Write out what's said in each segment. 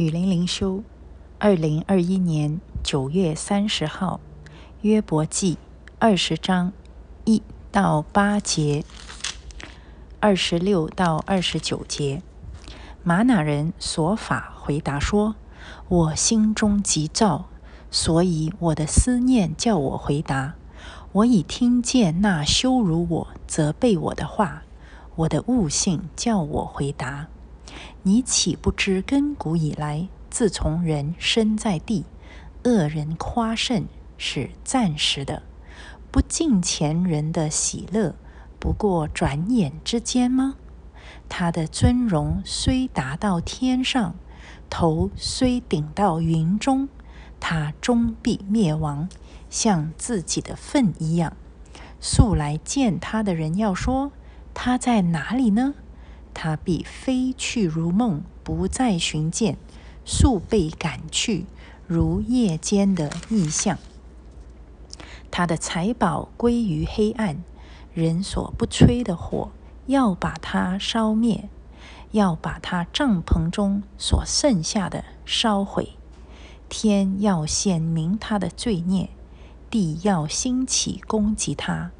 雨林灵修，二零二一年九月三十号，约伯记二十章一到八节，二十六到二十九节。玛拿人索法回答说：“我心中急躁，所以我的思念叫我回答。我已听见那羞辱我、责备我的话，我的悟性叫我回答。”你岂不知根古以来，自从人生在地，恶人夸胜是暂时的；不敬前人的喜乐，不过转眼之间吗？他的尊荣虽达到天上，头虽顶到云中，他终必灭亡，像自己的粪一样。素来见他的人要说：他在哪里呢？他必飞去如梦，不再寻见，速被赶去，如夜间的异象。他的财宝归于黑暗，人所不吹的火要把它烧灭，要把他帐篷中所剩下的烧毁。天要显明他的罪孽，地要兴起攻击他，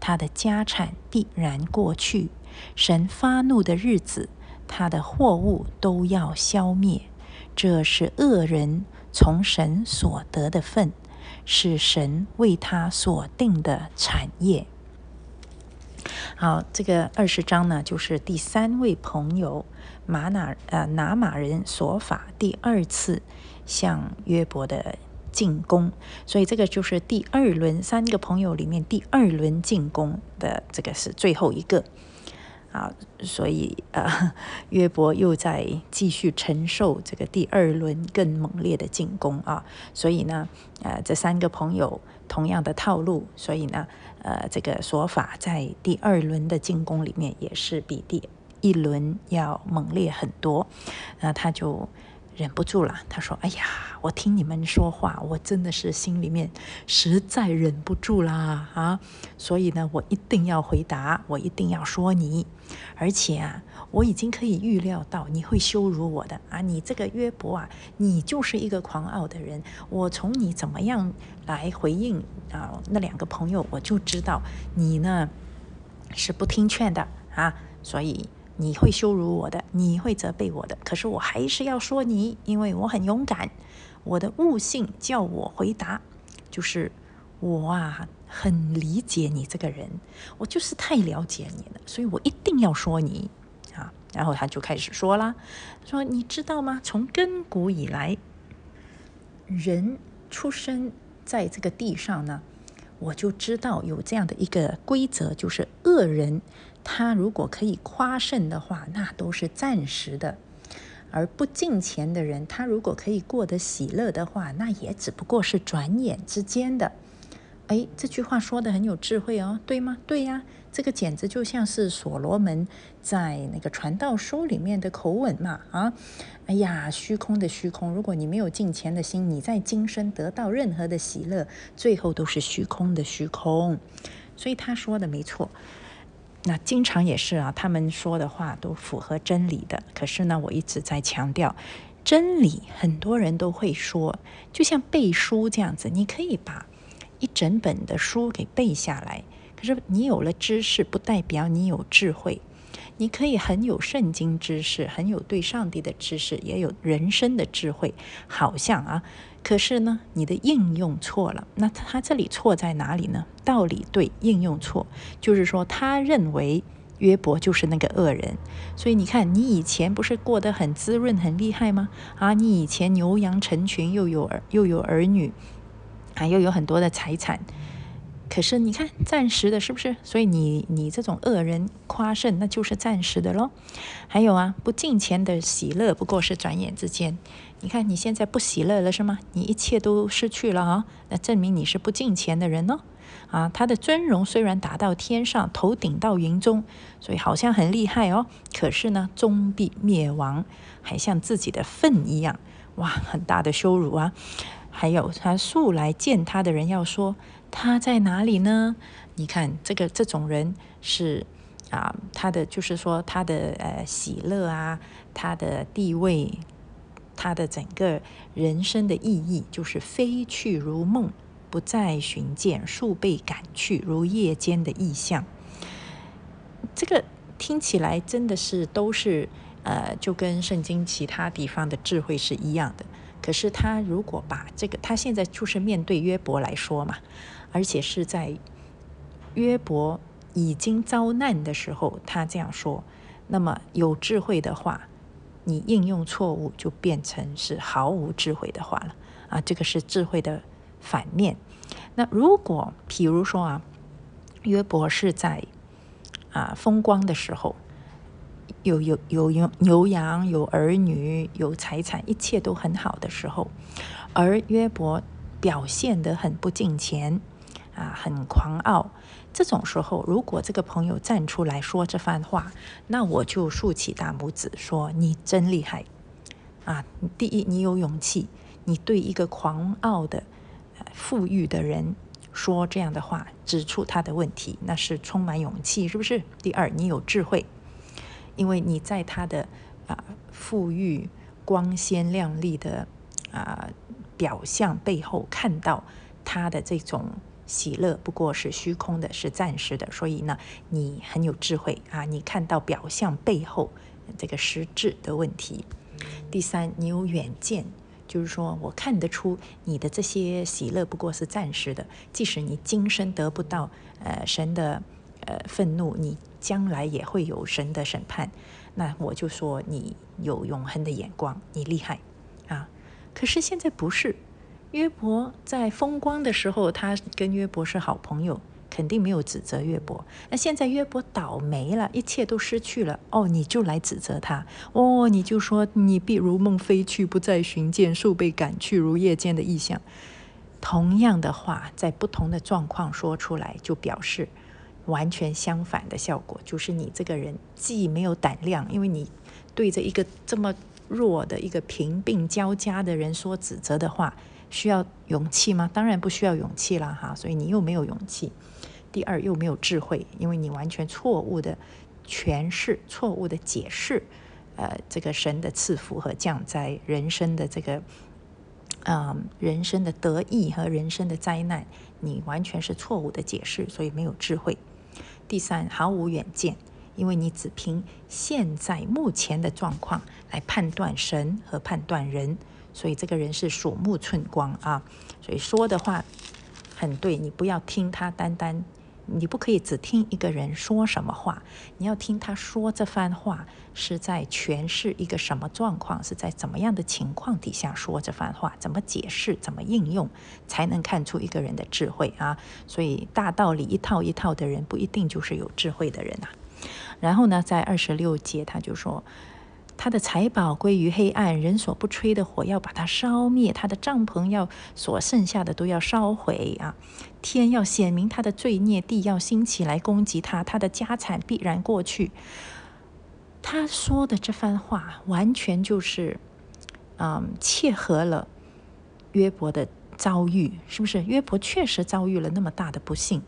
他的家产必然过去。神发怒的日子，他的货物都要消灭。这是恶人从神所得的份，是神为他所定的产业。好，这个二十章呢，就是第三位朋友玛拿呃拿马人所法第二次向约伯的进攻，所以这个就是第二轮三个朋友里面第二轮进攻的这个是最后一个。啊，所以呃，约伯又在继续承受这个第二轮更猛烈的进攻啊，所以呢，呃，这三个朋友同样的套路，所以呢，呃，这个说法在第二轮的进攻里面也是比第一轮要猛烈很多，那他就。忍不住了，他说：“哎呀，我听你们说话，我真的是心里面实在忍不住啦啊！所以呢，我一定要回答，我一定要说你，而且啊，我已经可以预料到你会羞辱我的啊！你这个约伯啊，你就是一个狂傲的人。我从你怎么样来回应啊那两个朋友，我就知道你呢是不听劝的啊，所以。”你会羞辱我的，你会责备我的，可是我还是要说你，因为我很勇敢。我的悟性叫我回答，就是我啊，很理解你这个人，我就是太了解你了，所以我一定要说你啊。然后他就开始说啦，说你知道吗？从亘古以来，人出生在这个地上呢，我就知道有这样的一个规则，就是恶人。他如果可以夸胜的话，那都是暂时的；而不敬钱的人，他如果可以过得喜乐的话，那也只不过是转眼之间的。哎，这句话说的很有智慧哦，对吗？对呀，这个简直就像是所罗门在那个传道书里面的口吻嘛！啊，哎呀，虚空的虚空，如果你没有敬钱的心，你在今生得到任何的喜乐，最后都是虚空的虚空。所以他说的没错。那经常也是啊，他们说的话都符合真理的。可是呢，我一直在强调，真理很多人都会说，就像背书这样子，你可以把一整本的书给背下来。可是你有了知识，不代表你有智慧。你可以很有圣经知识，很有对上帝的知识，也有人生的智慧，好像啊。可是呢，你的应用错了。那他这里错在哪里呢？道理对，应用错。就是说，他认为约伯就是那个恶人。所以你看，你以前不是过得很滋润、很厉害吗？啊，你以前牛羊成群，又有儿又有儿女，啊，又有很多的财产。可是你看，暂时的，是不是？所以你你这种恶人夸胜，那就是暂时的喽。还有啊，不敬钱的喜乐，不过是转眼之间。你看你现在不喜乐了是吗？你一切都失去了啊，那证明你是不敬钱的人哦。啊，他的尊荣虽然达到天上，头顶到云中，所以好像很厉害哦。可是呢，终必灭亡，还像自己的粪一样，哇，很大的羞辱啊。还有他素来见他的人要说他在哪里呢？你看这个这种人是啊，他的就是说他的呃喜乐啊，他的地位。他的整个人生的意义就是飞去如梦，不再寻见，数倍赶去如夜间的意象。这个听起来真的是都是呃，就跟圣经其他地方的智慧是一样的。可是他如果把这个，他现在就是面对约伯来说嘛，而且是在约伯已经遭难的时候，他这样说。那么有智慧的话，你应用错误就变成是毫无智慧的话了啊！这个是智慧的反面。那如果比如说啊，约伯是在啊风光的时候。有有有有牛羊，有儿女，有财产，一切都很好的时候，而约伯表现得很不敬虔，啊，很狂傲。这种时候，如果这个朋友站出来说这番话，那我就竖起大拇指说：“你真厉害啊！第一，你有勇气，你对一个狂傲的、富裕的人说这样的话，指出他的问题，那是充满勇气，是不是？第二，你有智慧。”因为你在他的啊富裕、光鲜亮丽的啊表象背后看到他的这种喜乐不过是虚空的，是暂时的，所以呢，你很有智慧啊！你看到表象背后这个实质的问题。第三，你有远见，就是说我看得出你的这些喜乐不过是暂时的，即使你今生得不到呃神的呃愤怒，你。将来也会有神的审判，那我就说你有永恒的眼光，你厉害啊！可是现在不是，约伯在风光的时候，他跟约伯是好朋友，肯定没有指责约伯。那现在约伯倒霉了，一切都失去了，哦，你就来指责他，哦，你就说你必如梦飞去，不再寻见，数被赶去如夜间的异象。同样的话，在不同的状况说出来，就表示。完全相反的效果，就是你这个人既没有胆量，因为你对着一个这么弱的一个贫病交加的人说指责的话，需要勇气吗？当然不需要勇气了哈。所以你又没有勇气。第二，又没有智慧，因为你完全错误的诠释、错误的解释，呃，这个神的赐福和降灾、人生的这个，嗯，人生的得意和人生的灾难，你完全是错误的解释，所以没有智慧。第三，毫无远见，因为你只凭现在目前的状况来判断神和判断人，所以这个人是鼠目寸光啊。所以说的话很对，你不要听他单单，你不可以只听一个人说什么话，你要听他说这番话是在诠释一个什么状况，是在怎么样的情况底下说这番话，怎么解释，怎么应用，才能看出一个人的智慧啊。所以大道理一套一套的人，不一定就是有智慧的人呐。然后呢，在二十六节他就说。他的财宝归于黑暗，人所不吹的火要把它烧灭，他的帐篷要所剩下的都要烧毁啊！天要显明他的罪孽，地要兴起来攻击他，他的家产必然过去。他说的这番话，完全就是嗯，切合了约伯的遭遇，是不是？约伯确实遭遇了那么大的不幸，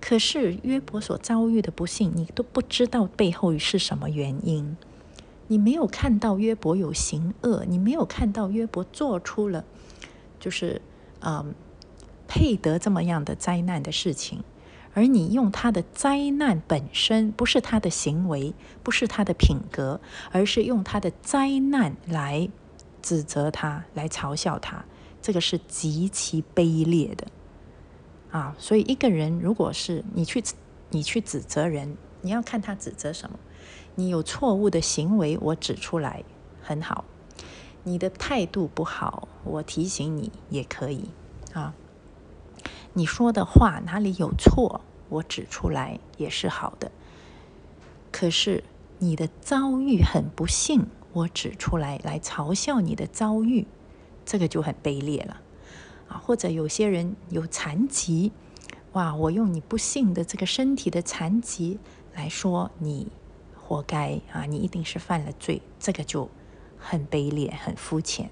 可是约伯所遭遇的不幸，你都不知道背后是什么原因。你没有看到约伯有行恶，你没有看到约伯做出了，就是嗯配得这么样的灾难的事情，而你用他的灾难本身，不是他的行为，不是他的品格，而是用他的灾难来指责他，来嘲笑他，这个是极其卑劣的啊！所以一个人如果是你去你去指责人，你要看他指责什么。你有错误的行为，我指出来很好；你的态度不好，我提醒你也可以啊。你说的话哪里有错，我指出来也是好的。可是你的遭遇很不幸，我指出来来嘲笑你的遭遇，这个就很卑劣了啊。或者有些人有残疾，哇，我用你不幸的这个身体的残疾来说你。活该啊！你一定是犯了罪，这个就很卑劣、很肤浅。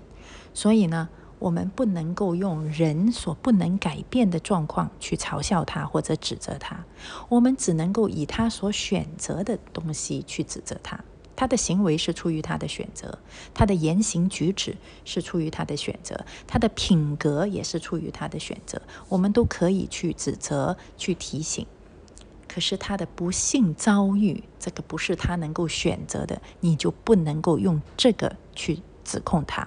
所以呢，我们不能够用人所不能改变的状况去嘲笑他或者指责他，我们只能够以他所选择的东西去指责他。他的行为是出于他的选择，他的言行举止是出于他的选择，他的品格也是出于他的选择。我们都可以去指责、去提醒。可是他的不幸遭遇，这个不是他能够选择的，你就不能够用这个去指控他。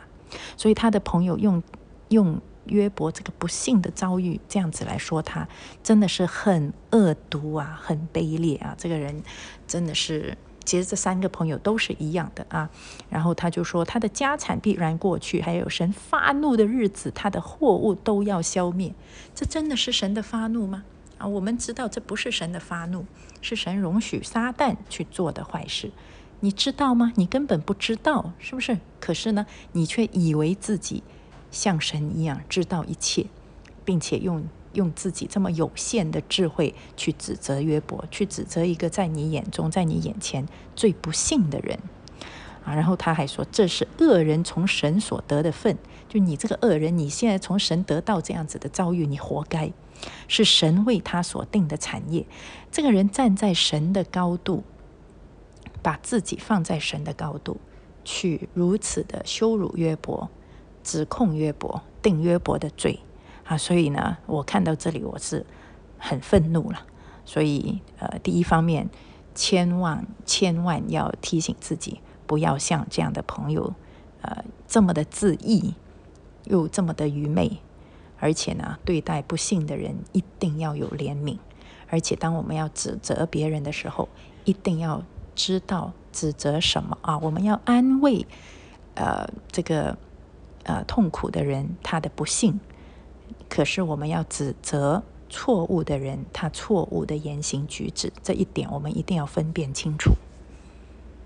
所以他的朋友用用约伯这个不幸的遭遇这样子来说他，真的是很恶毒啊，很卑劣啊。这个人真的是。其实这三个朋友都是一样的啊，然后他就说他的家产必然过去，还有神发怒的日子，他的货物都要消灭。这真的是神的发怒吗？啊，我们知道这不是神的发怒，是神容许撒旦去做的坏事。你知道吗？你根本不知道，是不是？可是呢，你却以为自己像神一样知道一切，并且用。用自己这么有限的智慧去指责约伯，去指责一个在你眼中、在你眼前最不幸的人然后他还说，这是恶人从神所得的份，就你这个恶人，你现在从神得到这样子的遭遇，你活该，是神为他所定的产业。这个人站在神的高度，把自己放在神的高度，去如此的羞辱约伯，指控约伯，定约伯的罪。啊，所以呢，我看到这里我是很愤怒了。所以，呃，第一方面，千万千万要提醒自己，不要像这样的朋友，呃，这么的自义，又这么的愚昧。而且呢，对待不幸的人一定要有怜悯。而且，当我们要指责别人的时候，一定要知道指责什么啊？我们要安慰，呃，这个呃痛苦的人他的不幸。可是我们要指责错误的人，他错误的言行举止，这一点我们一定要分辨清楚。